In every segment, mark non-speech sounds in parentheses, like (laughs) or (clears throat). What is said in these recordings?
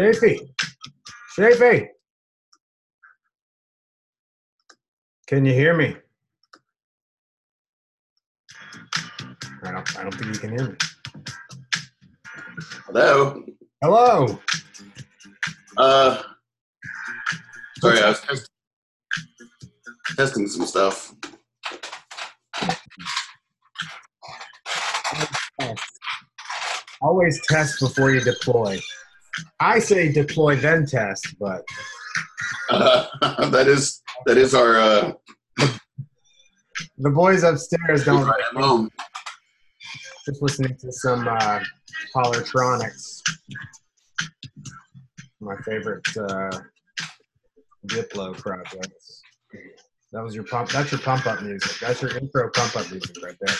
Shafee. Shafee. Can you hear me? I don't, I don't think you can hear me. Hello. Hello. Uh, sorry, I was testing some stuff. Always test before you deploy. I say deploy then test, but Uh, (laughs) that is that is our uh, the boys upstairs don't right at home. just listening to some uh, Polytronics. My favorite uh, Diplo projects. That was your pump. That's your pump up music. That's your intro pump up music right there.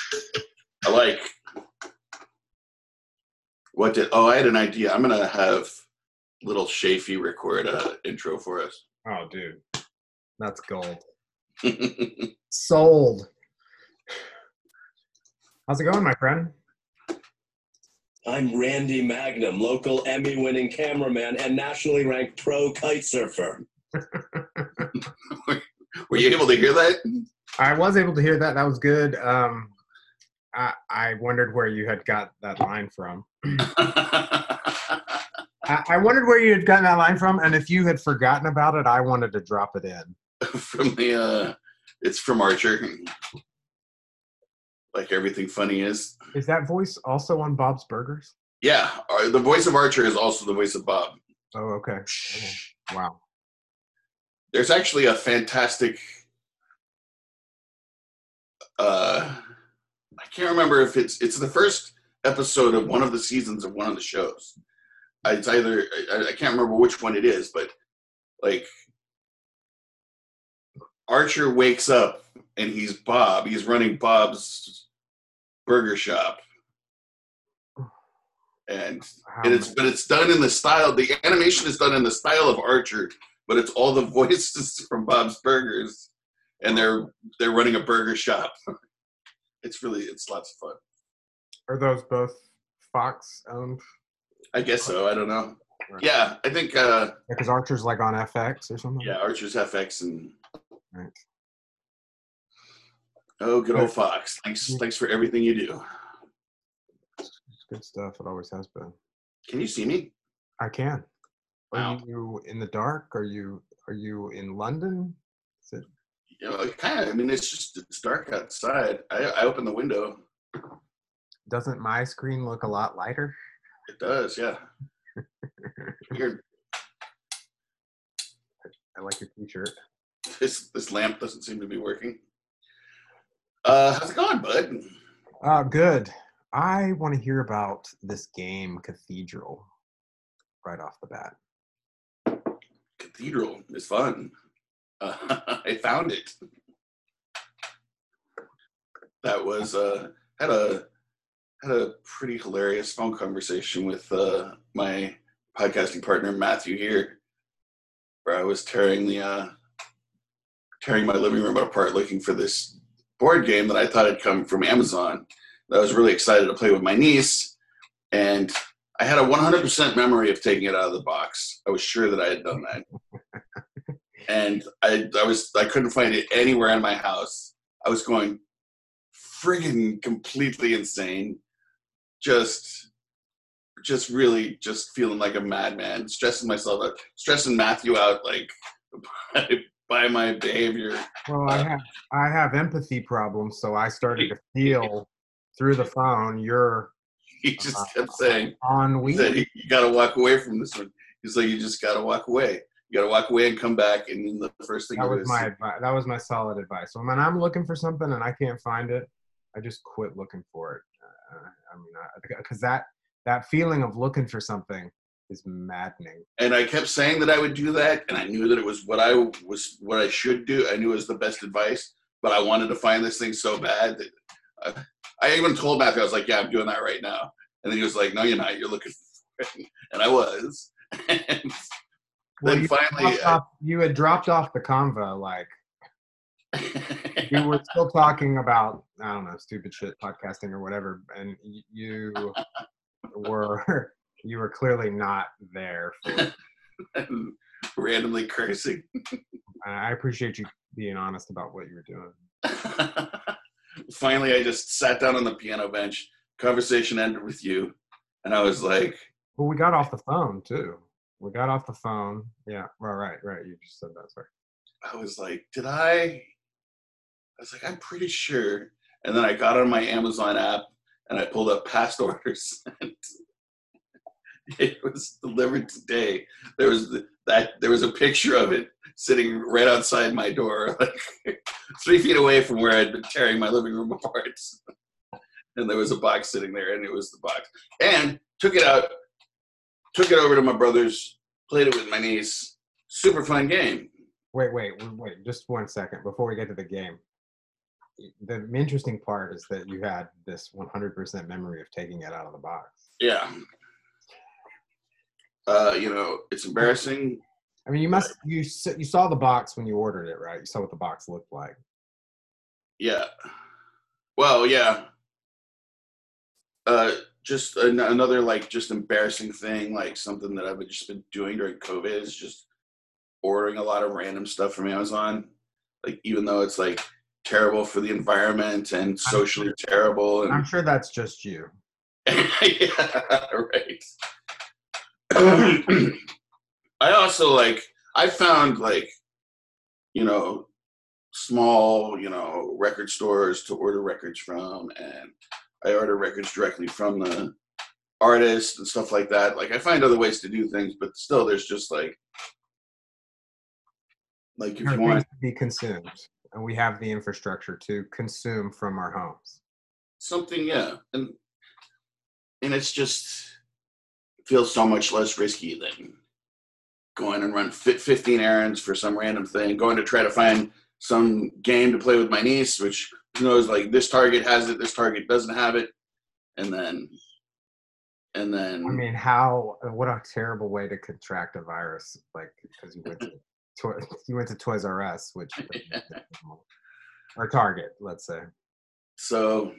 I like. What did? Oh, I had an idea. I'm gonna have little Shafee record a intro for us. Oh, dude, that's gold. (laughs) Sold. How's it going, my friend? I'm Randy Magnum, local Emmy winning cameraman and nationally ranked pro kite surfer. (laughs) Were you able to hear that? I was able to hear that. That was good. Um, I, I wondered where you had got that line from. I, I wondered where you had gotten that line from, and if you had forgotten about it, I wanted to drop it in. (laughs) from the uh, it's from Archer. Like everything funny is. Is that voice also on Bob's Burgers? Yeah, uh, the voice of Archer is also the voice of Bob. Oh, okay. Wow. There's actually a fantastic. Uh, I can't remember if it's it's the first episode of one of the seasons of one of the shows. Uh, It's either I, I can't remember which one it is, but like Archer wakes up and he's Bob. He's running Bob's burger shop, and and it's but it's done in the style. The animation is done in the style of Archer, but it's all the (laughs) voices from Bob's Burgers, and they're they're running a burger shop. (laughs) It's really it's lots of fun. are those both Fox owned? I guess so. I don't know. Right. Yeah, I think uh Because Archer's like on FX or something. yeah, Archer's FX and Right. oh, good old Fox. Thanks thanks for everything you do. It's good stuff. It always has been. Can you see me? I can. Are Wow. you in the dark? Are you are you in London? Is it You know, kind of. I mean, it's just it's dark outside. I I open the window. doesn't my screen look a lot lighter? It does. Yeah. (laughs) Here, I like your t-shirt. this this lamp doesn't seem to be working. Uh, how's it going, bud? Uh, good. I want to hear about this game, Cathedral, right off the bat. Cathedral is fun. Uh, (laughs) I found it. That was uh, had a had a pretty hilarious phone conversation with uh, my podcasting partner Matthew here, where I was tearing the uh, tearing my living room apart looking for this board game that I thought had come from Amazon. That I was really excited to play with my niece, and I had a 100% memory of taking it out of the box. I was sure that I had done that (laughs) and I, I was I couldn't find it anywhere in my house. I was going friggin' completely insane, just just really just feeling like a madman, stressing myself out, stressing Matthew out like by, (laughs) by my behavior. Well, I uh, have I have empathy problems, so I started to (laughs) feel through the phone you're (laughs) He just kept saying, on (laughs) said, "You got to walk away from this one." He's like, "You just got to walk away. You got to walk away and come back." And then the first thing That was my advice. That was my solid advice. When I'm looking for something and I can't find it, I just quit looking for it. Uh, I mean, because that that feeling of looking for something is maddening. and I kept saying that I would do that, and I knew that it was what I was what I should do. I knew it was the best advice, but I wanted to find this thing so bad that I, I even told Matthew I was like, "Yeah, I'm doing that right now," and then he was like, "No, you're not. You're looking," for it. (laughs) and I was. (laughs) And Well, then you, finally, dropped uh, off, you had dropped off the convo like (laughs) we were still talking about I don't know stupid shit podcasting or whatever, and you were you were clearly not there. For, randomly cursing. I appreciate you being honest about what you were doing. Finally, I just sat down on the piano bench. Conversation ended with you, and I was like, Well, we got off the phone too. We got off the phone. Yeah, right, right, right. You just said that. Sorry. I was like, did I? I was like, I'm pretty sure. And then I got on my Amazon app and I pulled up past (laughs) orders. (laughs) It was delivered today. There was the, that. There was a picture of it sitting right outside my door, (laughs) like three feet away from where I'd been tearing my living room (laughs) apart. And there was a box sitting there, and it was the box. And took it out, took it over to my brother's, played it with my niece. Super fun game. Wait, wait, wait, wait. Just one second before we get to the game. The interesting part is that you had this 100% memory of taking it out of the box. Yeah. Uh, you know, it's embarrassing. I mean, you must you you saw the box when you ordered it, right? You saw what the box looked like. Yeah. Well, yeah. Uh, just an- another like just embarrassing thing, like something that I've just been doing during COVID is just ordering a lot of random stuff from Amazon. Like even though it's like terrible for the environment and socially terrible and I'm sure that's just you. (laughs) yeah, (laughs) right. I also like I found like you know small you know record stores to order records from and I order records directly from the artist and stuff like that. Like I find other ways to do things, but still there's just like like if you want to be consumed, and we have the infrastructure to consume from our homes. something yeah and and it's just feels so much less risky than going and run 15 errands for some random thing going to try to find some game to play with my niece which who knows like this target has it this target doesn't have it and then and then I mean, how? What a terrible way to contract a virus, like because you went to Toy- (laughs) you went to Toys R Us, which (laughs) or Target, let's say. so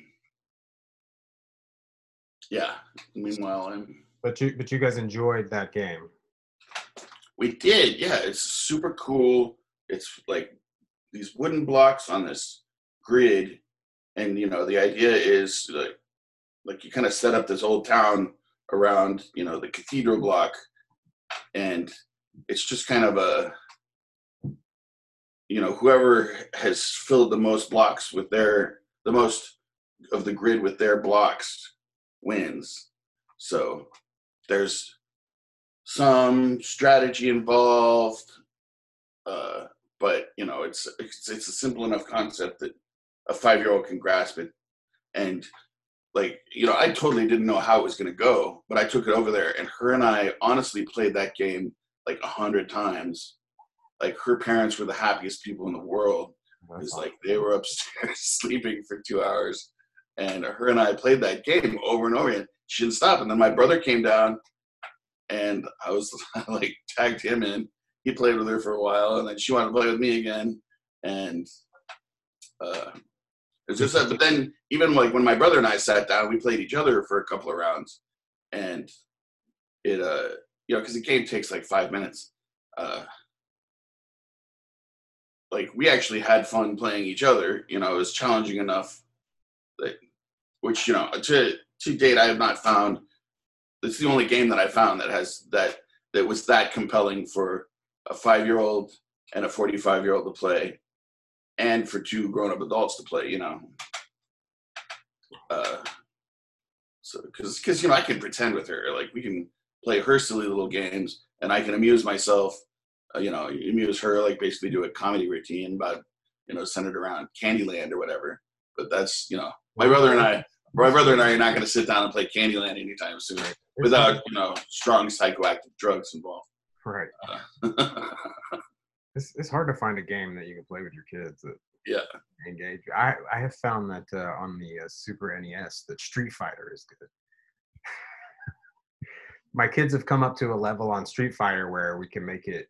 yeah meanwhile i'm But you but you guys enjoyed that game. We did, yeah. It's super cool. It's like these wooden blocks on this grid, and you know the idea is like like you kind of set up this old town around you know the cathedral block, and it's just kind of a you know whoever has filled the most blocks with their the most of the grid with their blocks wins. So there's some strategy involved, uh, but you know, it's, it's it's a simple enough concept that a five year old can grasp it. And like, you know, I totally didn't know how it was going to go, but I took it over there, and her and I honestly played that game like a hundred times. Like her parents were the happiest people in the world. It's like they were upstairs (laughs) sleeping for two hours, and her and I played that game over and over again. She didn't stop, and then my brother came down, and I was (laughs) like tagged him in. He played with her for a while, and then she wanted to play with me again, and uh, it was just that. But then, even like when my brother and I sat down, we played each other for a couple of rounds, and it uh, you know, because the game takes like five minutes. Uh, like we actually had fun playing each other. You know, it was challenging enough that, which you know, to to date, I have not found. It's the only game that I found that has that that was that compelling for a five year old and a forty five year old to play, and for two grown up adults to play. You know, uh, so because because you know I can pretend with her, like we can play her silly little games, and I can amuse myself uh, you know, amuse her, like basically do a comedy routine about, you know, centered around Candyland or whatever. But that's, you know, my brother and I, my brother and I are not going to sit down and play Candyland anytime soon without, you know, strong psychoactive drugs involved. right. Uh, (laughs) It's, it's hard to find a game that you can play with your kids that Yeah. engage. I I have found that uh, on the uh, Super NES that Street Fighter is good. (laughs) My kids have come up to a level on Street Fighter where we can make it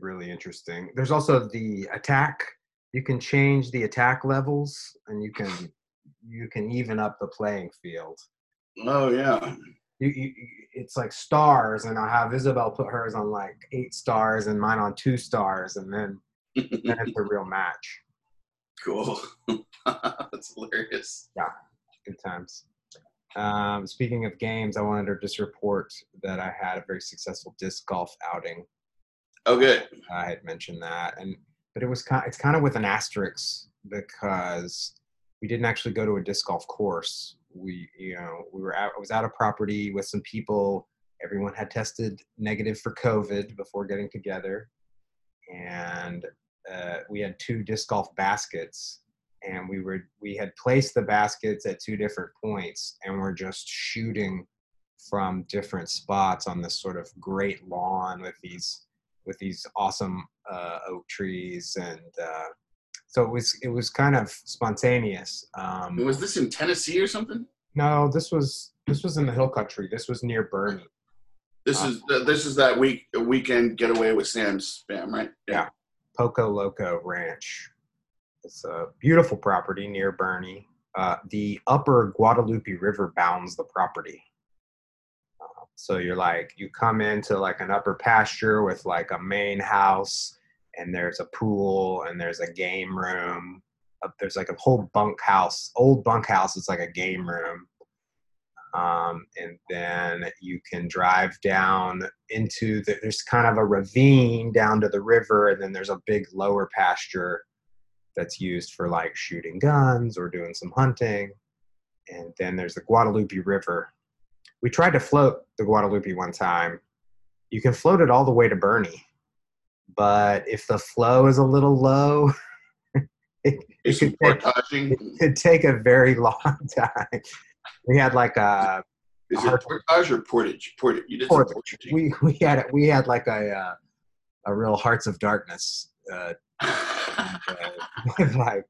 really interesting. There's also the attack, you can change the attack levels and you can you can even up the playing field. Oh yeah. You, you, it's like stars, and I have Isabel put hers on like eight stars and mine on two stars, and then (laughs) then it's a real match. Cool. (laughs) That's hilarious. Yeah, good times. Um, speaking of games, I wanted to just report that I had a very successful disc golf outing. Oh, good. I had mentioned that, and but it was kind. It's kind of with an asterisk because we didn't actually go to a disc golf course. We, you know, we were out. I was out of property with some people. Everyone had tested negative for COVID before getting together, and uh, we had two disc golf baskets. And we were we had placed the baskets at two different points, and we're just shooting from different spots on this sort of great lawn with these with these awesome uh, oak trees and uh, so it was it was kind of spontaneous um, Was this in Tennessee or something? no this was this was in the hill country this was near Boerne This is this is that week weekend getaway with Sam's spam, right? Yeah. poco loco ranch it's a beautiful property near Boerne uh, the upper guadalupe river bounds the property Uh, so you're like you come into like an upper pasture with like a main house and there's a pool and there's a game room. Uh, there's like a whole bunkhouse, old bunkhouse. it's like a game room. Um, and then you can drive down into the, there's kind of a ravine down to the river and then there's a big lower pasture that's used for like shooting guns or doing some hunting. And then there's the guadalupe river. We tried to float the guadalupe one time. You can float it all the way to Boerne but if the flow is a little low (laughs) it it could take, it could take a very (laughs) long time we had like a Is it portage or portage? Portage. You did Portage. portaging. we we had we had like a uh, a real hearts of darkness uh, (laughs) and, uh, like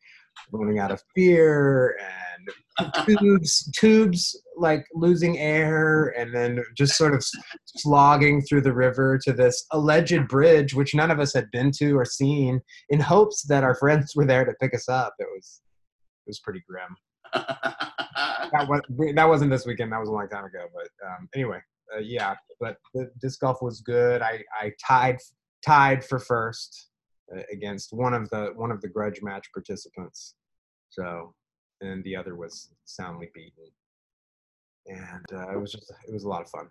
running out of beer and tubes tubes like losing air and then just sort of slogging through the river to this alleged bridge which none of us had been to or seen in hopes that our friends were there to pick us up it was it was pretty grim (laughs) that was that wasn't this weekend. That was a long time ago. But um, anyway, uh, yeah. But the disc golf was good. I I tied tied for first against one of the one of the grudge match participants. So, and the other was soundly beaten. And uh, it was just it was a lot of fun.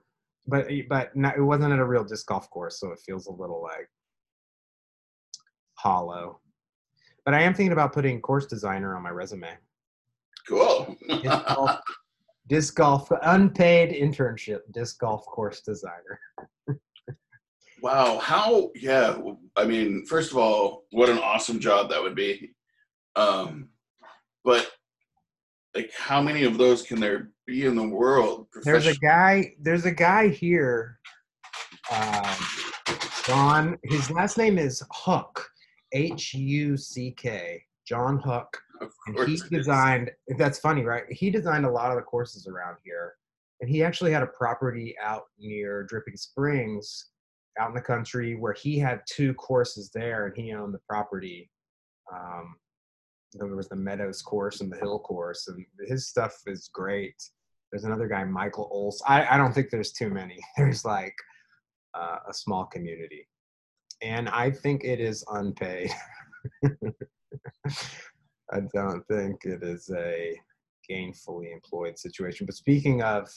But but not, it wasn't at a real disc golf course, so it feels a little like hollow. But I am thinking about putting course designer on my resume cool. disc (laughs) golf, disc golf unpaid internship disc golf course designer (laughs) wow. How? Yeah. I mean, first of all, what an awesome job that would be. Um, but like, how many of those can there be in the world? there's a guy there's a guy here um, john his last name is Houck h-u-c-k john Houck Of and he designed that's funny right he designed a lot of the courses around here and he actually had a property out near dripping springs out in the country where he had two courses there and he owned the property um, there was the meadows course and the hill course and his stuff is great. There's another guy michael ols i, I don't think there's too many. (laughs) There's like uh, a small community. And i think it is unpaid. (laughs) I don't think it is a gainfully employed situation. But speaking of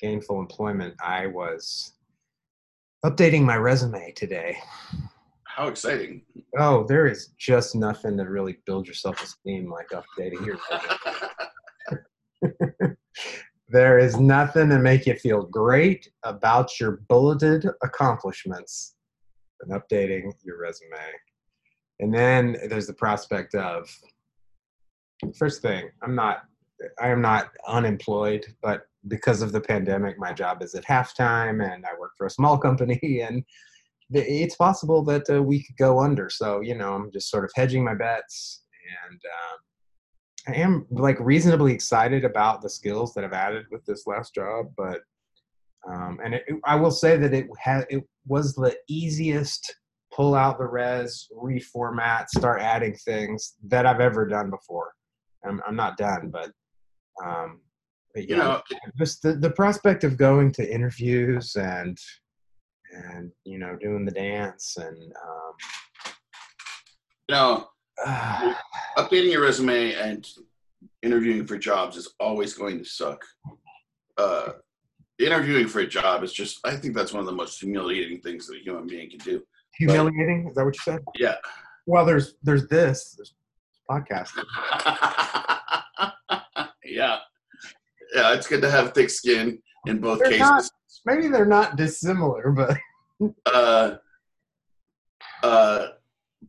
gainful employment, I was updating my resume today. How exciting. Oh, there is just nothing to really build your self esteem like updating your resume. (laughs) there is nothing to make you feel great about your bulleted accomplishments than updating your resume. And then there's the prospect of first thing, I'm not I am not unemployed, but because of the pandemic, my job is at halftime and I work for a small (laughs) company and it's possible that uh, we could go under. So, you know, I'm just sort of hedging my bets and um, I am like reasonably excited about the skills that I've added with this last job, but um, and it, I will say that it had it was the easiest pull out the res, reformat, start adding things that I've ever done before. I'm, I'm not done, but, um, but You yeah, know, just the, the prospect of going to interviews and and you know doing the dance and um, you know, (sighs) updating your resume and interviewing for jobs is always going to suck. Uh, interviewing for a job is just, I think that's one of the most humiliating things that a human being can do. humiliating. Is that what you said? Yeah. Well, there's there's this there's podcast. (laughs) yeah. Yeah, it's good to have thick skin in both They're cases. not- Maybe they're not dissimilar, but (laughs) uh, uh,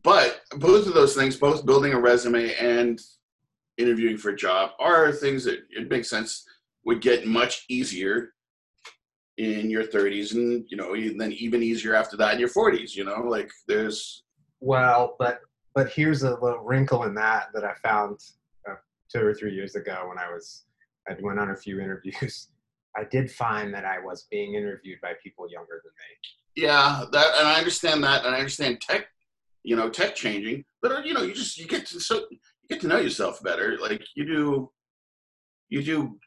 but both of those things, both building a resume and interviewing for a job, are things that it makes sense would get much easier in your 30s, and you know, and then even easier after that in your 40s. You know, like there's well, but but here's a little wrinkle in that that I found two or three years ago when I was I went on a few (laughs) interviews. I did find that I was being interviewed by people younger than me. yeah that, and I understand that, and I understand tech, you know, tech changing, but you know, you just you get to so you get to know yourself better. Like you do, you do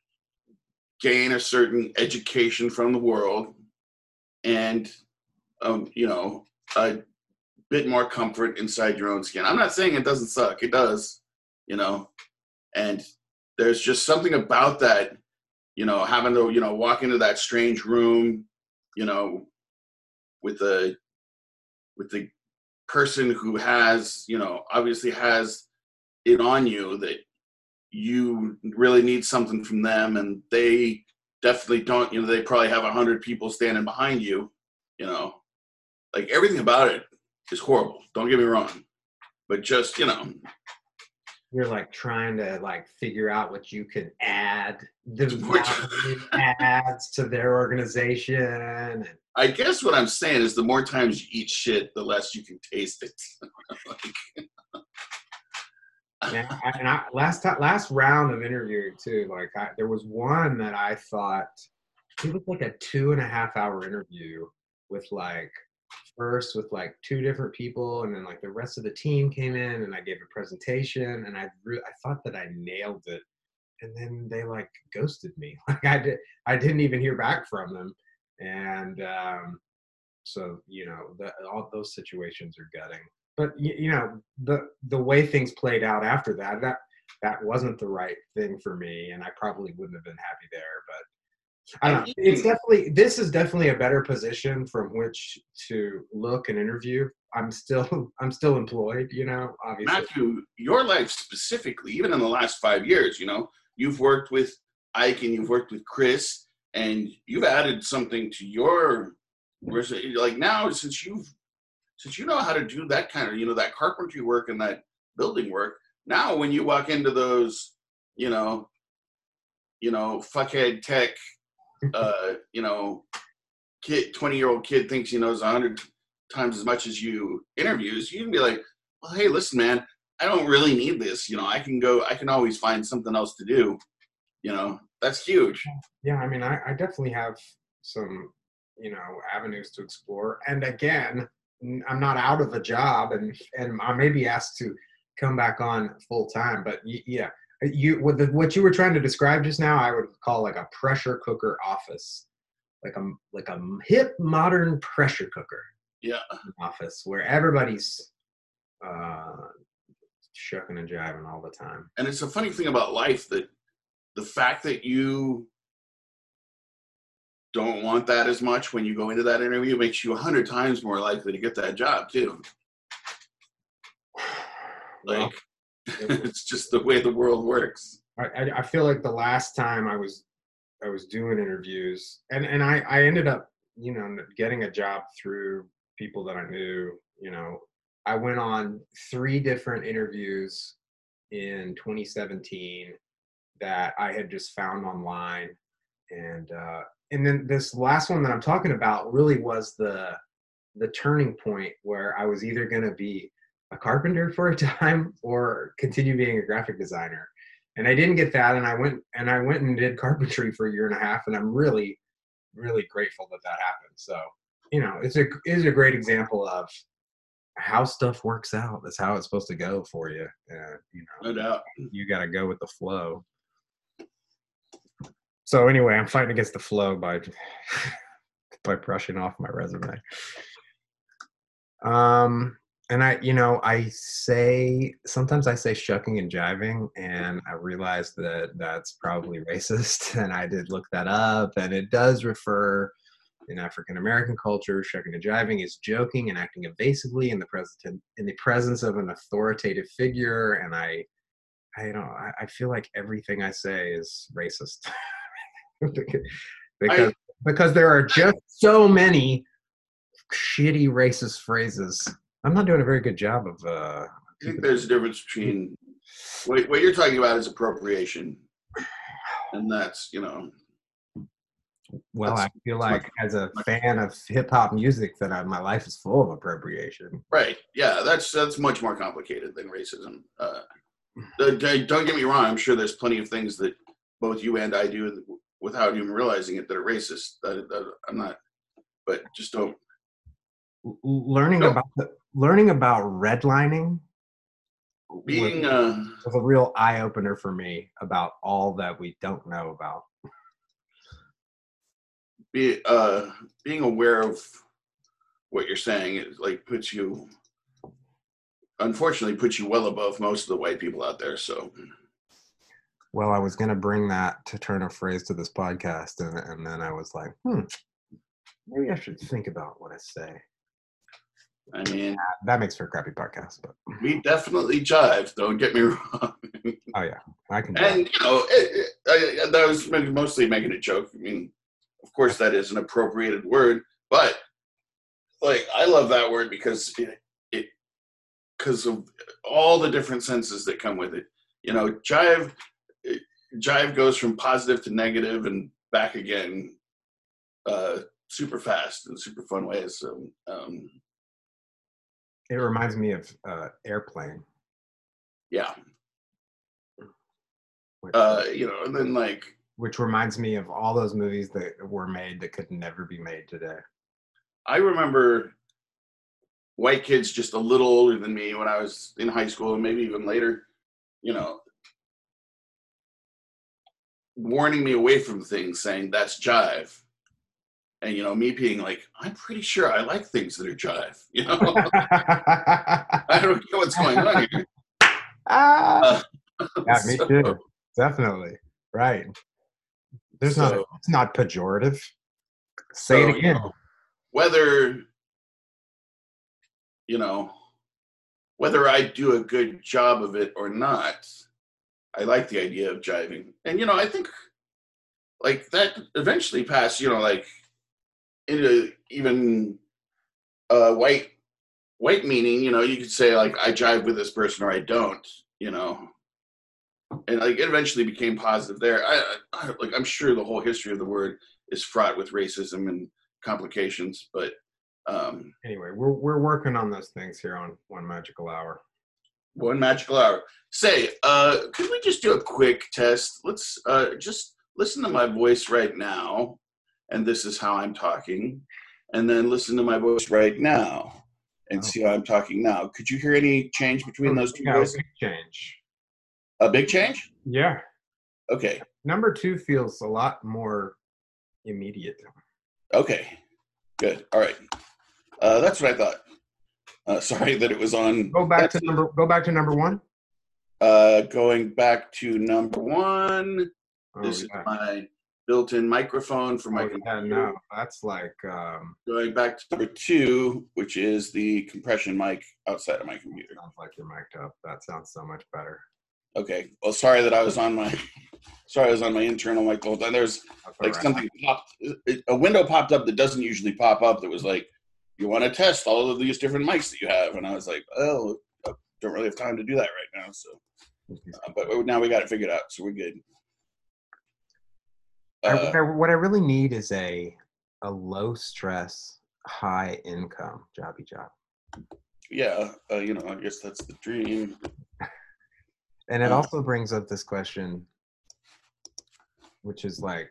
gain a certain education from the world, and um, you know, a bit more comfort inside your own skin. I'm not saying it doesn't suck; it does, you know, and there's just something about that, you know, having to you know walk into that strange room, you know, with the with the person who has you know obviously has it on you that you really need something from them. And they definitely don't you know they probably have a hundred people standing behind you you know. Like everything about it is horrible don't get me wrong. But just you know You're like trying to like figure out what you could add the (laughs) value adds to their organization. I guess what i'm saying is the more times you eat shit the less you can taste it (laughs) like, (laughs) Yeah, and I, last time, last round of interviewing too, like I, there was one that I thought it was like a two and a half hour interview with like first with like two different people, and then like the rest of the team came in, and I gave a presentation, and I re- I thought that I nailed it, and then they like ghosted me. (laughs) Like I did, I didn't even hear back from them, and um, so you know, the, all those situations are gutting. But you know the the way things played out after that that that wasn't the right thing for me and i probably wouldn't have been happy there but i don't know it's definitely this is definitely a better position from which to look and interview i'm still (laughs) i'm still employed you know obviously Matthew, your life specifically, even in the last five years, you know, you've worked with Ike and you've worked with Chris, and you've added something to your like now since you've since you know how to do that kind of you know that carpentry work and that building work. Now, when you walk into those, you know, you know, fuckhead tech, uh, you know, kid, twenty year old kid thinks he knows a hundred times as much as you interviews, you can be like, well, hey, listen, man, I don't really need this. You know, I can go, I can always find something else to do. You know, that's huge. yeah i mean I, I definitely have some you know avenues to explore and again I'm not out of a job and and i may be asked to come back on full time but yeah you what, the, what you were trying to describe just now i would call like a pressure cooker office like a like a hip modern pressure cooker Yeah. office where everybody's uh shucking and jiving all the time And it's a funny thing about life that the fact that you don't want that as much when you go into that interview makes you a hundred times more likely to get that job too. (sighs) Well, Like (laughs) it's just the way the world works. I, I- feel like the last time I was I was doing interviews and and I I ended up you know getting a job through people that I knew you know I went on three different interviews in 2017 that I had just found online and uh and then this last one that I'm talking about really was the the turning point where I was either going to be a carpenter for a (laughs) time or continue being a graphic designer and I didn't get that, and I went and I went and did carpentry for a year and a half, and I'm really, really grateful that that happened. So, you know, it's a it's a great example of how stuff works out. That's how it's supposed to go for you. Uh, you know, No doubt. you got to go with the flow. So anyway, I'm fighting against the flow by (laughs) by brushing off my resume. Um, and I, you know, I say sometimes I say shucking and jiving, and I realize that that's probably racist, (laughs) and I did look that up, and it does refer in African American culture, shucking and jiving is joking and acting evasively in the present in the presence of an authoritative figure, and I I don't. I, I feel like everything I say is racist (laughs) because because there are just so many shitty racist phrases. I'm not doing a very good job of. Uh, I think there's a difference between what, what you're talking about is appropriation, and that's you know well, I feel like as a fan of hip hop music, that I, my life is full of appropriation. right. Yeah, that's that's much more complicated than racism. Uh, don't don't get me wrong. I'm sure there's plenty of things that both you and I do without even realizing it that are racist. That, that I'm not, but just don't. Learning about the, learning about redlining was- Being uh, was a real eye opener for me about all that we don't know about. be uh being aware of what you're saying is like puts you unfortunately puts you well above most of the white people out there so Well, I was going to bring that to turn a phrase to this podcast, and, and then I was like, hmm, maybe I should think about what I say. I mean That, makes for a crappy podcast, but we definitely jive don't get me (laughs) wrong. Oh yeah, I can. and you know it, it, I, that was mostly making a joke. I mean of course that is an appropriated word but like i love that word because it it because of all the different senses that come with it. You know jive it- jive goes from positive to negative and back again uh super fast and super fun ways. So um It reminds me of uh, airplane. yeah Which, uh you know and then like which reminds me of all those movies that were made that could never be made today. I remember white kids just a little older than me when I was in high school and maybe even later, you know, warning me away from things saying that's jive. And you know, me being like, I'm pretty sure I like things that are jive. (laughs) You know, (laughs) I don't know what's going on here. ah, (laughs) yeah, me So- too. Definitely right. There's not. It's not pejorative. Say So, it you again. know, whether you know whether I do a good job of it or not, I like the idea of jiving. And you know, I think like that eventually passed, you know, like into even uh white white meaning, you know, you could say like I jive with this person or I don't, you know. And like it eventually became positive there. I, I like I'm sure the whole history of the word is fraught with racism and complications, but um Anyway, we're we're working on those things here on One Magical Hour. one magical hour. Say, uh, could we just do a quick test? Let's uh, just listen to my voice right now, and this is how I'm talking, and then listen to my voice right now, and Oh. see how I'm talking now. Could you hear any change between those two Yeah, voices? big change. A big change? Yeah. Okay, Number two feels a lot more immediate. okay, good. All right, uh, that's what I thought. Uh, (laughs) sorry that it was on. Go back to number. Go back to number one. Uh, going back to number one. Oh, this yeah. is my built-in microphone for my Oh, yeah, computer. no, that's like um, Going back to number two, which is the compression mic outside of my computer. sounds like you're mic'd up. That sounds so much better. Okay. Well, sorry that I was on my sorry I was on my internal mic the whole time. There's like right. something popped a window popped up that doesn't usually pop up that was like, you want to test all of these different mics that you have, and I was like, oh, I don't really have time to do that right now. So, uh, but now we got it figured out, so we're good. I- Uh, what, I, what I really need is a a low stress, high income jobby job. yeah, uh, you know, I guess that's the dream. And it Uh. also brings up this question, which is like,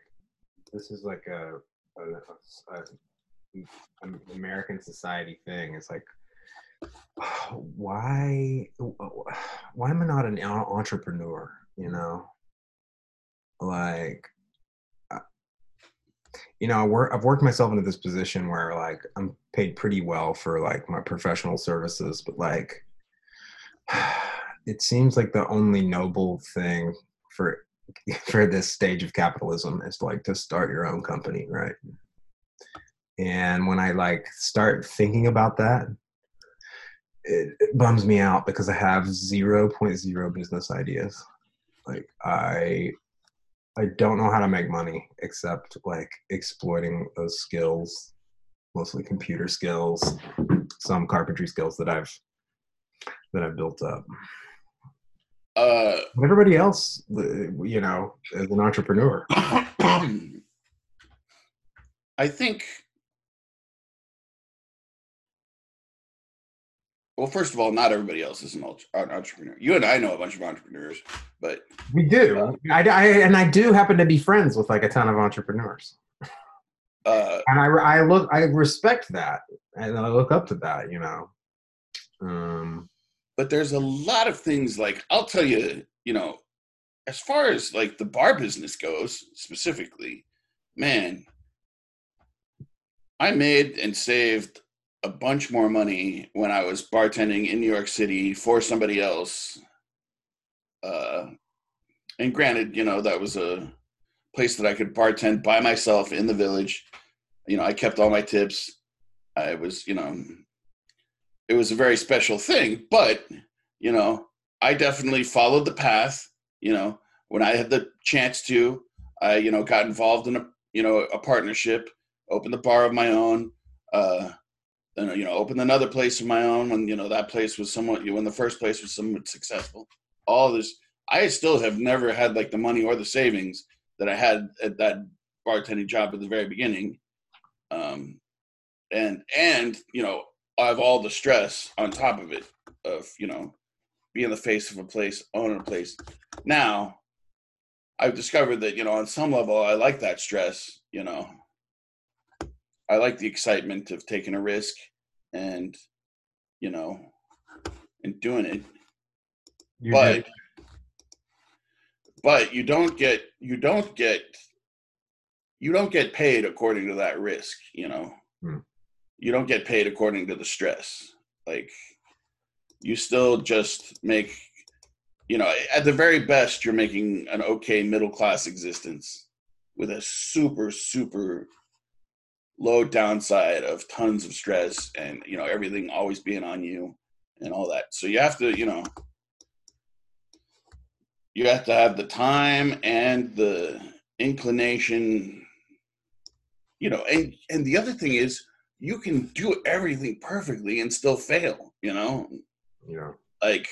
this is like a, a, a- a- an American society thing. It's like, (sighs) why (sighs) why am I not an entrepreneur? You know, like you know, I've worked myself into this position where like I'm paid pretty well for like my professional services, but like (sighs) it seems like the only noble thing for (laughs) for this stage of capitalism is like to start your own company, right? And when I like start thinking about that, it, it bums me out because I have 0.0 business ideas. Like I I don't know how to make money except like exploiting those skills, mostly computer skills, some carpentry skills that I've that I've built up. Uh, everybody else, you know, as an entrepreneur. (coughs) I think Well, first of all, not everybody else is an entrepreneur. You and I know a bunch of entrepreneurs, but we do. Uh, I, I, and I do happen to be friends with like a ton of entrepreneurs. Uh, and I, I look, I respect that, and I look up to that. You know. Um, but there's a lot of things like I'll tell you. You know, as far as like the bar business goes, specifically, man, I made and saved a bunch more money when I was bartending in New York City for somebody else. Uh, and granted, you know, that was a place that I could bartend by myself in the village. You know, I kept all my tips. I was, you know, it was a very special thing, but, you know, I definitely followed the path. You know, when I had the chance to, I, you know, got involved in a, you know, a partnership, opened the bar of my own. Uh, then you know opened another place of my own when you know that place was somewhat you when the first place was somewhat successful. All this i still have never had like the money or the savings that i had at that bartending job at the very beginning. Um and and you know i have all the stress on top of it of you know being the face of a place owning a place. Now i've discovered that you know on some level i like that stress you know I like the excitement of taking a risk and you know and doing it. You but did. but you don't get you don't get you don't get paid according to that risk, you know. Hmm. You don't get paid according to the stress. Like you still just make you know, at the very best you're making an okay middle class existence with a super super low downside of tons of stress and you know everything always being on you and all that. So you have to you know you have to have the time and the inclination you know and and the other thing is you can do everything perfectly and still fail you know? Yeah. Like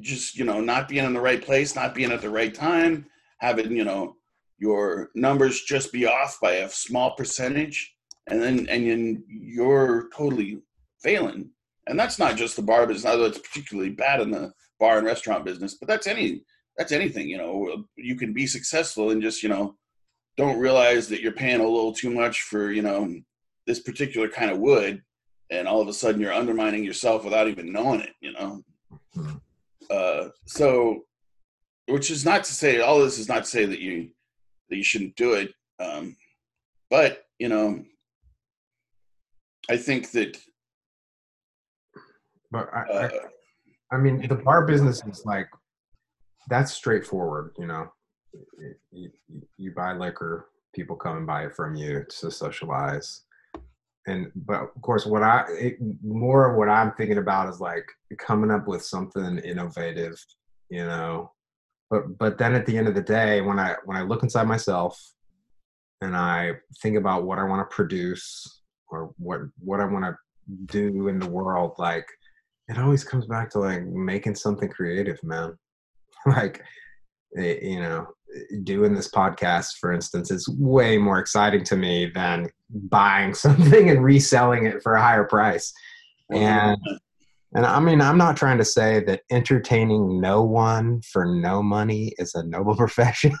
just you know not being in the right place not being at the right time having you know your numbers just be off by a small percentage and then and then you're totally failing. And that's not just the bar business although it's particularly bad in the bar and restaurant business but that's any that's anything you know. You can be successful and just you know don't realize that you're paying a little too much for you know this particular kind of wood and all of a sudden you're undermining yourself without even knowing it you know? Mm-hmm. uh, so which is not to say all this is not to say that you that you shouldn't do it. Um, but you know, I think that. But I, uh, I, I mean, the bar business is like that's straightforward. You know, you, you, you buy liquor, people come and buy it from you to socialize and but of course what i it, more of what i'm thinking about is like coming up with something innovative you know but but then at the end of the day when i when i look inside myself and i think about what i want to produce or what what i want to do in the world like it always comes back to like making something creative man. (laughs) Like eh, you know doing this podcast for instance is way more exciting to me than buying (laughs) something and reselling it for a higher price. And and I mean, I'm not trying to say that entertaining no one for no money is a noble (laughs) profession.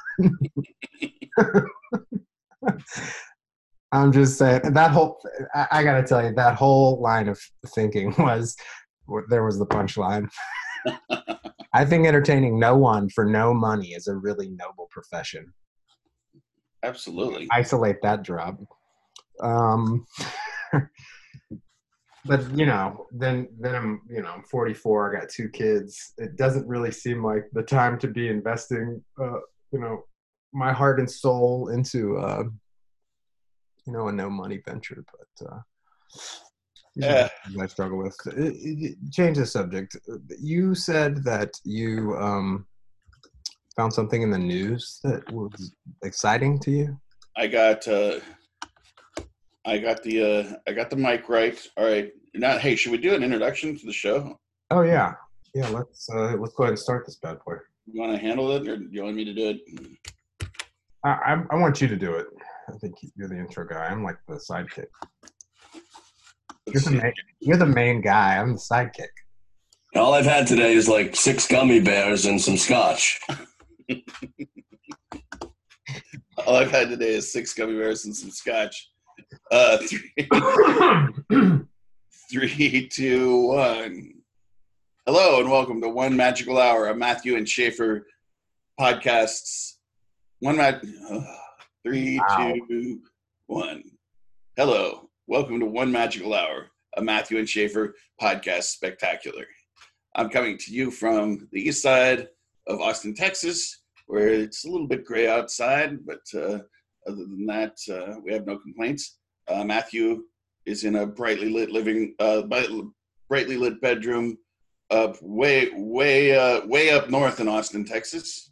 I'm just saying that whole. I, I got to tell you, that whole line of thinking was there was the punchline. I think entertaining no one for no money is a really noble profession. Absolutely. Isolate that drop. Um, (laughs) but you know, then then I'm you know I'm 44. I got two kids. It doesn't really seem like the time to be investing, uh, you know, my heart and soul into uh, you know a no money venture. But uh, Yeah. I struggle with. Uh, uh, Change the subject. You said that you um, found something in the news that was exciting to you. I got uh I got the uh I got the mic right. All right. Now hey, should we do an introduction to the show? Oh yeah, yeah. Let's uh, let's go ahead and start this bad boy. You wanna handle it or do you want me to do it? I I, I want you to do it. I think you're the intro guy. I'm like the sidekick. You're the, main, you're the main guy. I'm the sidekick. All I've had today is like six gummy bears and some scotch. (laughs) All I've had today is six gummy bears and some scotch. Uh (laughs) three, three, two, one. Hello and welcome to One Magical Hour, a Matthew and Schaefer podcasts. One mat uh, (sighs) three, Wow. two, one. Hello. Welcome to One Magical Hour, a Matthew and Schaefer podcast spectacular. I'm coming to you from the east side of Austin, Texas, where it's a little bit gray outside, but uh, other than that, uh, we have no complaints. Uh, Matthew is in a brightly lit living, uh, brightly lit bedroom up way, way, uh, way up north in Austin, Texas,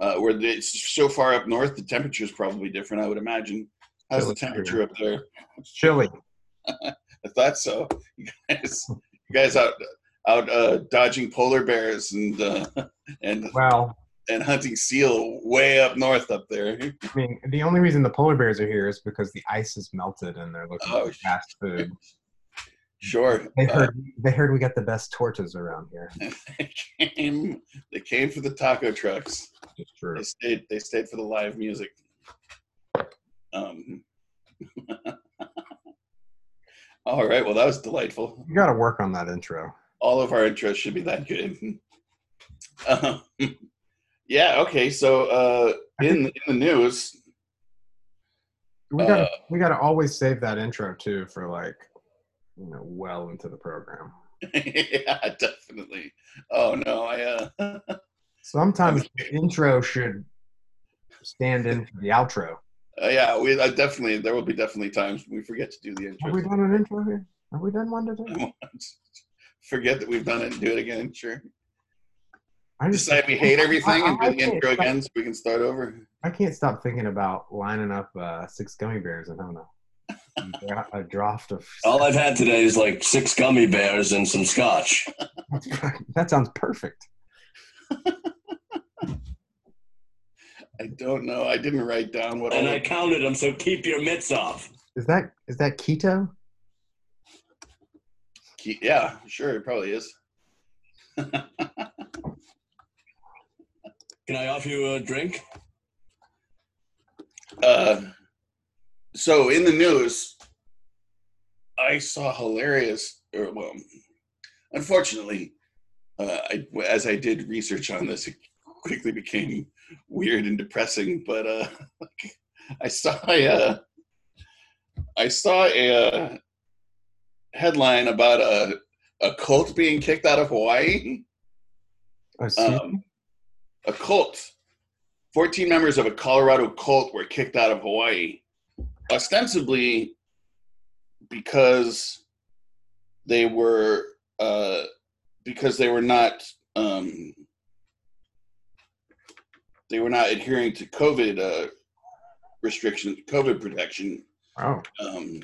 uh, where it's so far up north, the temperature is probably different. I would imagine. How's the temperature up there? It's chilly. (laughs) I thought so. You guys, you guys out out uh, dodging polar bears and uh, and Well, and hunting seal way up north up there. I mean, the only reason the polar bears are here is because the ice is melted and they're looking Oh, for fast food. Sure, They uh, heard they heard we got the best tortas around here. (laughs) they came. They came for the taco trucks. It's true. They stayed. They stayed for the live music. Um. (laughs) all right. Well, that was delightful. You got to work on that intro. all of our intros should be that good. (laughs) Um, yeah. Okay. So uh, in in the news, We got Uh, we got to always save that intro too for like you know well into the program. (laughs) yeah, definitely. Oh no, I uh, (laughs) Sometimes the intro should stand in for the outro. uh, yeah, we I definitely there will be definitely times when we forget to do the intro. Have we done an intro here? Have we done one today? (laughs) forget that we've done it and do it again. Sure. I just Decide we hate everything I- and do the intro stop- again so we can start over. I can't stop thinking about lining up uh, six gummy bears and having a, dra- a draft of. (laughs) All I've had today is like six gummy bears and some scotch. that sounds perfect. I don't know. I didn't write down what And all I counted them, so keep your mitts off. Is that is that keto? Ke- Yeah, sure, it probably is. (laughs) Can I offer you a drink? Uh, so in the news, I saw hilarious. Or well, unfortunately, uh, I, as I did research on this, it quickly became weird and depressing. But uh, (laughs) I saw a, uh, I saw a uh, headline about a a cult being kicked out of Hawaii. Oh, see? Um, a cult. 14 members of a Colorado cult were kicked out of Hawaii, ostensibly because they were uh, because they were not um, they were not adhering to COVID uh, restrictions, COVID protection. oh, Um,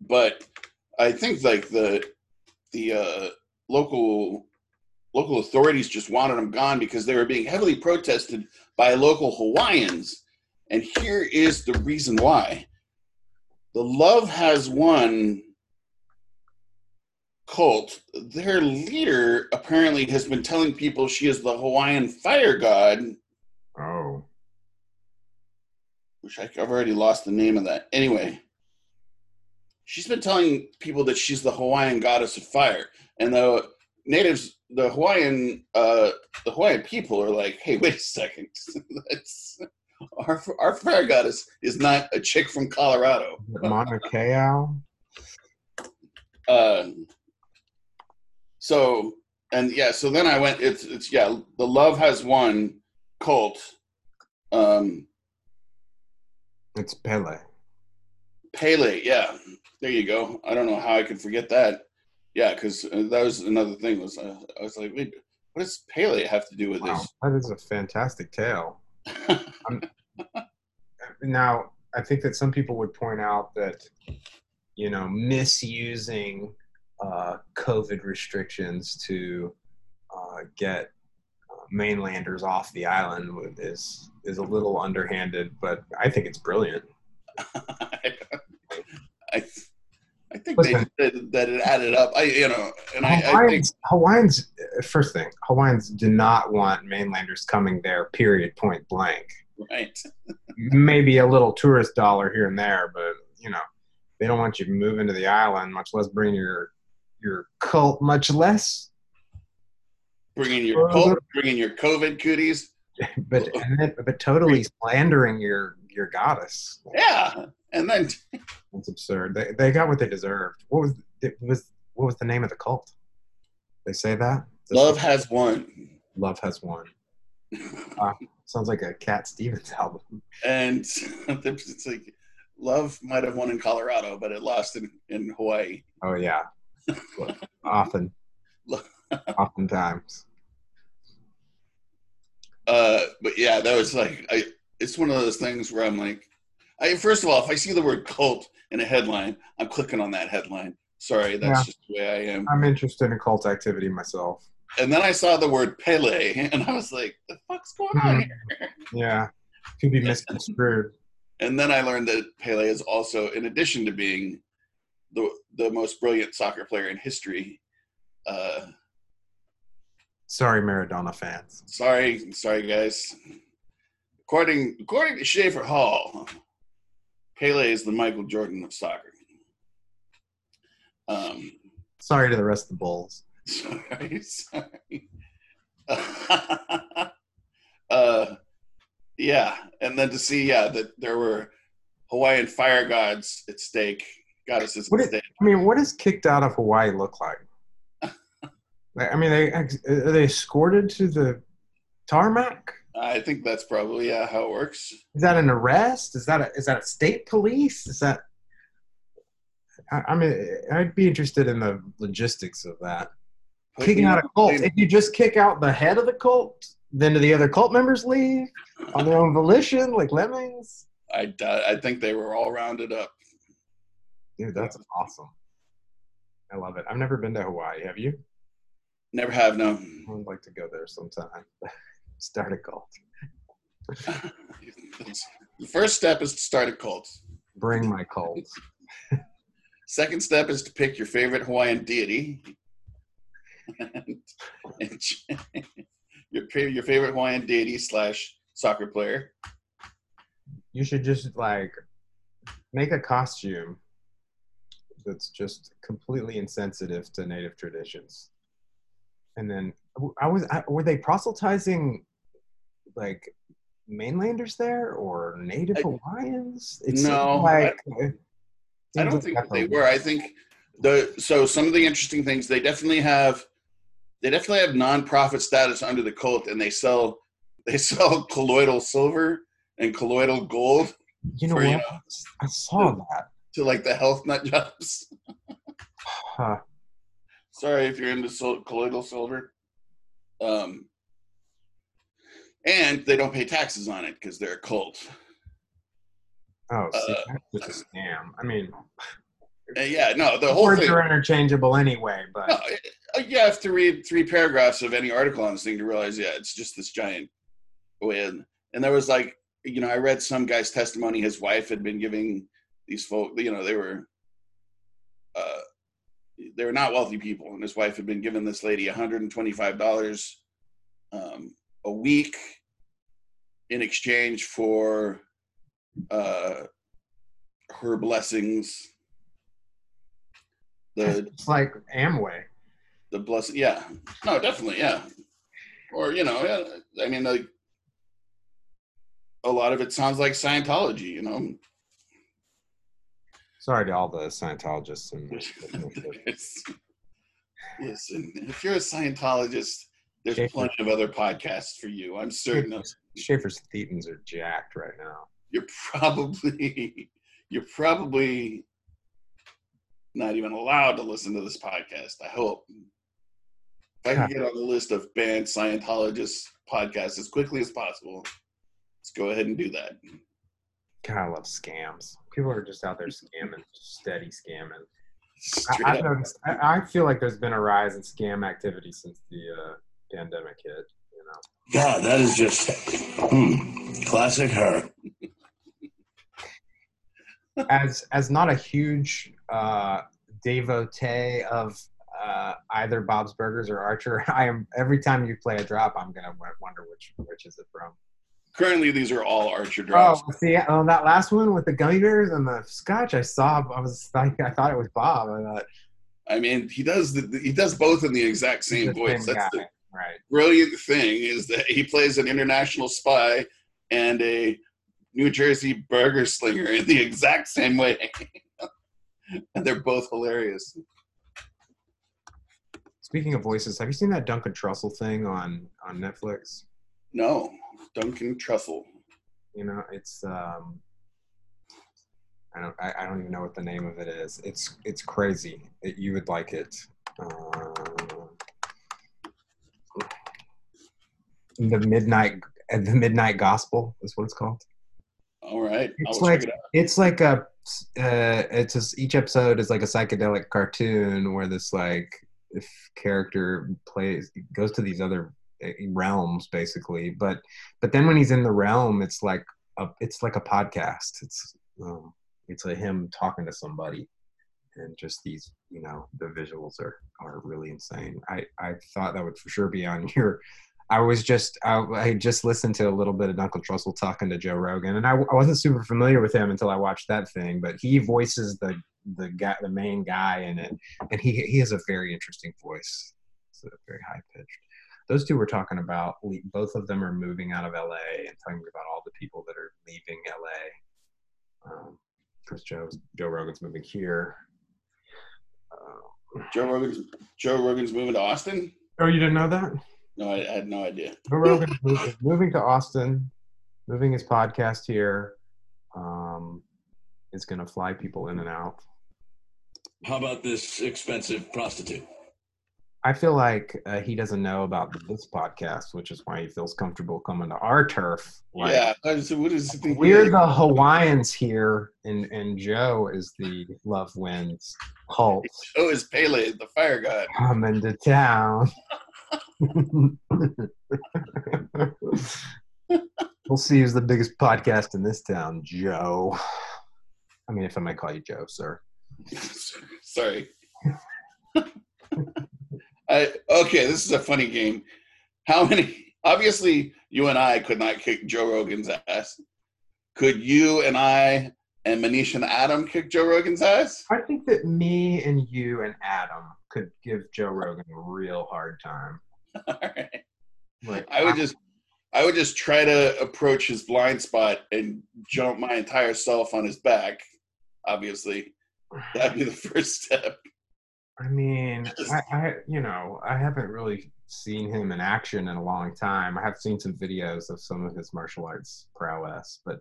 but I think like the the uh, local local authorities just wanted them gone because they were being heavily protested by local Hawaiians. And here is the reason why. The Love Has Won cult, their leader apparently has been telling people she is the Hawaiian fire god, oh, which I, I've already lost the name of that. Anyway, she's been telling people that she's the Hawaiian goddess of fire, and the natives, the Hawaiian, uh, the Hawaiian people are like, "Hey, wait a second, (laughs) that's our our fire goddess is not a chick from Colorado." Mauna Kea. Uh, so and yeah, so then I went. It's it's yeah. The love has won cult. Um, It's Pele. Pele, yeah. There you go. I don't know how I could forget that. Yeah, because that was another thing. Was uh, I was like, wait, what does Pele have to do with Wow, that is a fantastic tale. this? (laughs) Now, I think that some people would point out that, you know, misusing uh, COVID restrictions to uh, get uh, mainlanders off the island is is a little underhanded, but I think it's brilliant. (laughs) I, I think they, Listen. that, that it added up. I you know, and I, I think Hawaiians, Hawaiians, first thing, Hawaiians do not want mainlanders coming there. Period. Point blank. right. Maybe a little tourist dollar here and there, but you know, they don't want you moving to the island, much less bring your your cult, much less. Bringing your cult, bringing your COVID cooties. (laughs) But and then, but totally slandering your your goddess. Yeah, and then (laughs) That's absurd. They they got what they deserved. What was it was what was the name of the cult? They say that love has won. love has won. (laughs) Sounds like a Cat Stevens album. and it's like love might have won in Colorado, but it lost in, in Hawaii. Oh yeah, (laughs) often, oftentimes. Uh, but yeah, that was like I. It's one of those things where I'm like, I first of all, if I see the word cult in a headline, I'm clicking on that headline. Sorry, that's Yeah. just the way I am. I'm interested in cult activity myself. And then I saw the word Pele, (laughs) and I was like, the fuck's going on Hmm. here? Yeah, could be (laughs) misconstrued. And then I learned that Pele is also, in addition to being the the most brilliant soccer player in history, uh, Sorry, Maradona fans. Sorry, sorry guys. According according to Schaefer Hall, Pele is the Michael Jordan of soccer. Um, Sorry to the rest of the Bulls. (laughs) sorry, sorry. (laughs) uh, yeah, and then to see yeah that there were Hawaiian fire gods at stake, goddesses What at is- stake. I mean, what does kicked out of Hawaii look like? Like, (laughs) I mean, they are they escorted to the tarmac? I think that's probably yeah how it works. Is that an arrest? Is that a, is that a state police? Is that? I, I mean, I'd be interested in the logistics of that. Kicking out a cult. If you just kick out the head of the cult, then do the other cult members leave on their own volition, like lemmings? I I think they were all rounded up. Dude, that's awesome. I love it. I've never been to Hawaii. Have you? Never have no. I would like to go there sometime. (laughs) Start a cult. (laughs) the first step is to start a cult. Bring my cult. Second step is to pick your favorite Hawaiian deity. (laughs) and, and (laughs) your your favorite Hawaiian deity slash soccer player. You should just like make a costume that's just completely insensitive to native traditions. And then I was I, were they proselytizing like mainlanders there or native I- Hawaiians? It No, like uh, I it don't seems think they were. I think the so some of the interesting things they definitely have they definitely have nonprofit status under the cult and they sell (laughs) they sell colloidal silver and colloidal gold You know for, what? you know- I saw that. to like the health nut jobs. Huh. (laughs) Sorry if you're into sil- colloidal silver. Um, and they don't pay taxes on it because they're a cult. Oh, see, Uh, that's just a scam. I mean, Uh, yeah, no, the whole words thing. are interchangeable anyway, but No, it- uh, you have to read three paragraphs of any article on this thing to realize, yeah, it's just this giant win. And there was like, you know, I read some guy's testimony. His wife had been giving these folk, you know, they were, uh, they were not wealthy people, and his wife had been giving this lady $125 um, a week in exchange for uh, her blessings. The It's like Amway. the blessing, yeah, no, definitely, yeah, or you know, yeah, I mean, like a lot of it sounds like Scientology, you know. Sorry to all the Scientologists and Listen, if you're a Scientologist, there's Schaefer. plenty of other podcasts for you. I'm certain of Schaefer's thetans are jacked right now. you're probably you're probably not even allowed to listen to this podcast. I hope. If I can get on the list of banned Scientologist podcasts as quickly as possible, let's go ahead and do that. God, I love scams. People are just out there scamming, steady scamming. Straight I, noticed, I, I feel like there's been a rise in scam activity since the uh, pandemic hit. You know, God, that is just hmm, classic her. as as not a huge uh, devotee of uh, either Bob's Burgers or Archer, (laughs) I am every time you play a drop, I'm gonna wonder which which is it from. Currently, these are all Archer drops. Oh, see, oh, that last one with the gummy bears and the scotch, I saw. I was like, I thought it was Bob. I thought I mean, he does the, he does both in the exact same the voice. same That's guy. the right. brilliant thing is that he plays an international spy and a New Jersey burger slinger in the exact same way. (laughs) and they're both hilarious. Speaking of voices, have you seen that Duncan Trussell thing on on Netflix? No, Duncan Trussell. You know, it's um, I don't I, I don't even know what the name of it is. It's it's crazy. It, you would like it. Uh, the midnight the midnight gospel is what it's called. All right, It's I'll like it it's like a uh, it's just each episode is like a psychedelic cartoon where this like if character plays goes to these other realms basically but but then when he's in the realm it's like a it's like a podcast it's um it's like him talking to somebody and just these you know the visuals are are really insane i i thought that would for sure be on (laughs) your I was just I, I just listened to a little bit of Duncan Trussell talking to Joe Rogan, and I, I wasn't super familiar with him until I watched that thing. But he voices the the guy, the main guy in it, and he he has a very interesting voice. It's a very high pitched. Those two were talking about le- both of them are moving out of LA and talking about all the people that are leaving LA. Um, Chris Joe Joe Rogan's moving here. Uh, Joe Rogan's Joe Rogan's moving to Austin. oh, you didn't know that? No, I, I had no idea. Joe Rogan's moving, moving to Austin, moving his podcast here. Um, is going to fly people in and out. How about this expensive prostitute? I feel like uh, he doesn't know about this podcast, which is why he feels comfortable coming to our turf. Like, yeah, what is he thinking? We're the Hawaiians here, and, and Joe is the Love Wins cult Joe is Pele, the fire god. coming to town. (laughs) we'll see who's the biggest podcast in this town, Joe. I mean, if I might call you Joe, sir. (laughs) Sorry. (laughs) I, okay, this is a funny game. How many? Obviously, you and I could not kick Joe Rogan's ass. Could you and I and Manish and Adam kick Joe Rogan's ass? I think that me and you and Adam could give Joe Rogan a real hard time. (laughs) All right. Like, I would just, I would just try to approach his blind spot and jump my entire self on his back. Obviously, that'd be the (laughs) first step. I mean, I, I, you know, I haven't really seen him in action in a long time. I have seen some videos of some of his martial arts prowess, but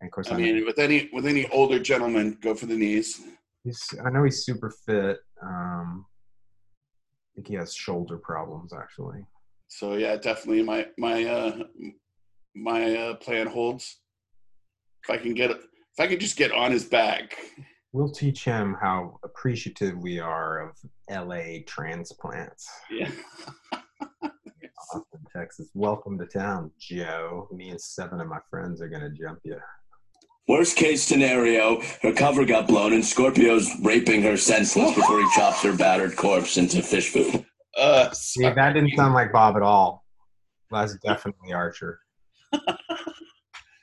and of course, I I, mean, know with any with any older gentleman, go for the knees. he's, I know he's super fit. Um, I think he has shoulder problems actually. So yeah, definitely my my uh my uh plan holds. If I can get if I can just get on his back. We'll teach him how appreciative we are of LA transplants. Yeah. (laughs) Austin, Texas. Welcome to town, Joe. Me and seven of my friends are gonna jump you. Worst case scenario, her cover got blown and Scorpio's raping her senseless (laughs) before he chops her battered corpse into fish food. Uh See, that didn't sound like Bob at all. That's definitely Archer. (laughs)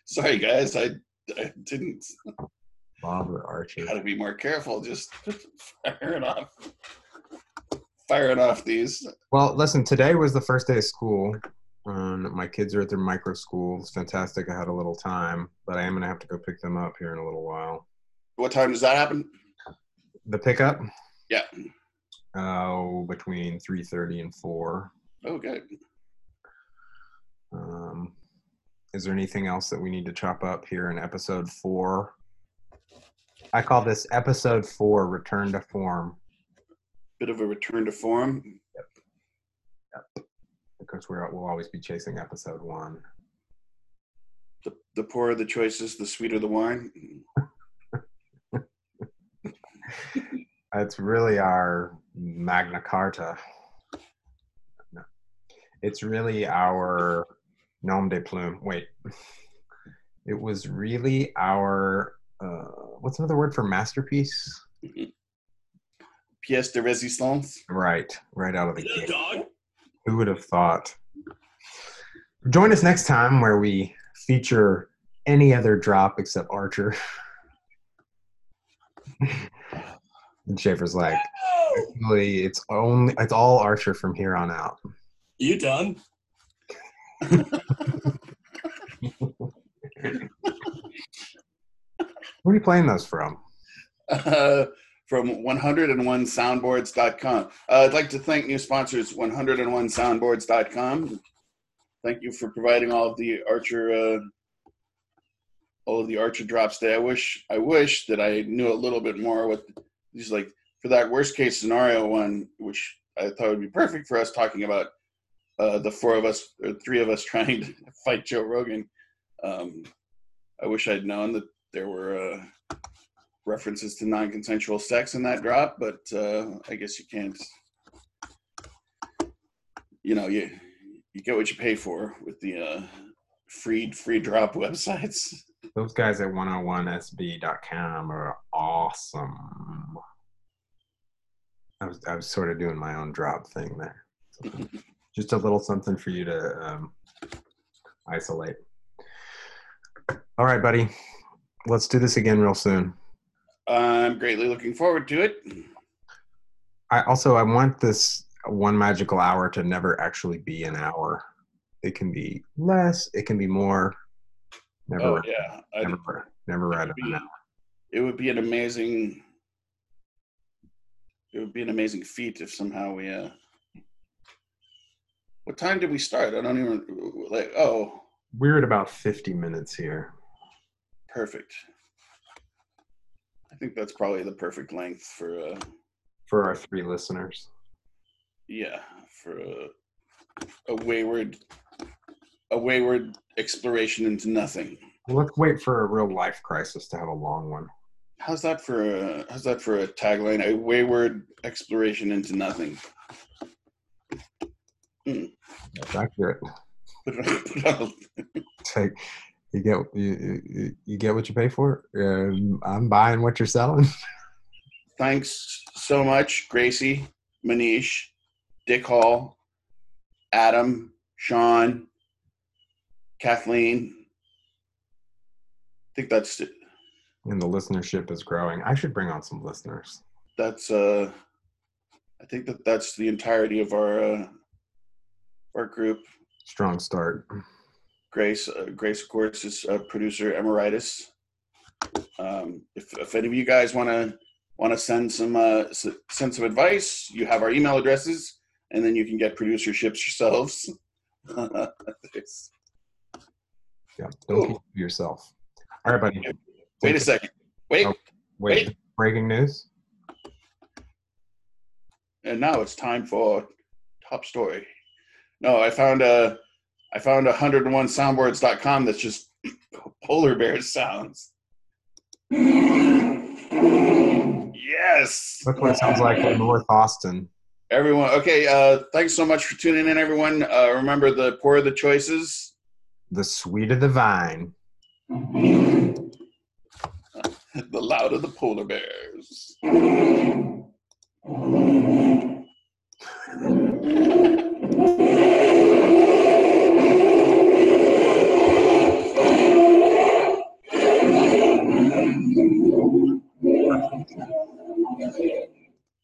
sorry guys, I I didn't. Barbara Archie? Got to be more careful. Just (laughs) firing off, firing off these. Well, listen, today was the first day of school. Um, my kids are at their micro school. It's fantastic. I had a little time, but I am going to have to go pick them up here in a little while. What time does that happen? The pickup? Yeah. Oh, between 3.30 and 4. Okay. Um, is there anything else that we need to chop up here in episode 4? I call this episode 4, Return to Form. Bit of a return to form. Yep. Yep. Because we're, we'll always be chasing episode one. The, the poorer the choices, the sweeter the wine. (laughs) It's really our Magna Carta. No. It's really our nom de plume. Wait. (laughs) It was really our, uh, what's another word for masterpiece? Pièce de résistance. Right, right out of the Is that a gate. dog? Who would have thought? Join us next time where we feature any other drop except Archer. (laughs) and Schaefer's like, it's only it's all Archer from here on out. You done? (laughs) Where are you playing those from? Uh, from 101soundboards.com. Uh, I'd like to thank new sponsors, 101soundboards.com. Thank you for providing all of the Archer, uh, all of the Archer drops today. I wish, I wish that I knew a little bit more what these like for that worst case scenario one, which I thought would be perfect for us talking about uh, the four of us, or three of us (laughs) trying to fight Joe Rogan. Um, I wish I'd known that there were. Uh, references to non-consensual sex in that drop, but uh, I guess you can't. You know, you you get what you pay for with the uh, free free drop (laughs) websites. Those guys at 101sb.com are awesome. I was I was sort of doing my own drop thing there. So, (laughs) just a little something for you to um, isolate. All right, buddy. Let's do this again real soon. I'm greatly looking forward to it. I also I want this one magical hour to never actually be an hour. It can be less. It can be more. Never, Oh yeah, I'd, never, never right an hour. it would be an amazing. It would be an amazing feat if somehow we. Uh, what time did we start? I don't even like. Oh, We're at about 50 minutes here. Perfect. I think that's probably the perfect length for. Uh, for our three listeners. yeah for a, a wayward a wayward exploration into nothing Well, let's wait for a real life crisis to have a long one. how's that for a how's that for a tagline a wayward exploration into nothing That's accurate. (laughs) Put it on- put it on- It's like you get you, you, you get what you pay for. Um, I'm buying what you're selling. (laughs) thanks so much gracie manish dick hall adam sean kathleen i think that's it And the listenership is growing. I should bring on some listeners. that's uh i think that that's the entirety of our uh our group Strong start. Grace uh, grace of course is uh, producer emeritus um if, if any of you guys want to want to send some uh s- send some advice you have our email addresses and then you can get producerships yourselves (laughs) Yeah. Don't keep it to yourself. All right, buddy. wait a second wait Oh. Wait. wait. Breaking news. and now it's time for top story no i found a i found 101soundboards.com that's just (clears throat) polar bear sounds. Yes. That's what it sounds like in North Austin. everyone okay uh thanks so much for tuning in everyone. Uh remember the poor of the choices? The sweet of the vine. (laughs) the loud of the polar bears (laughs)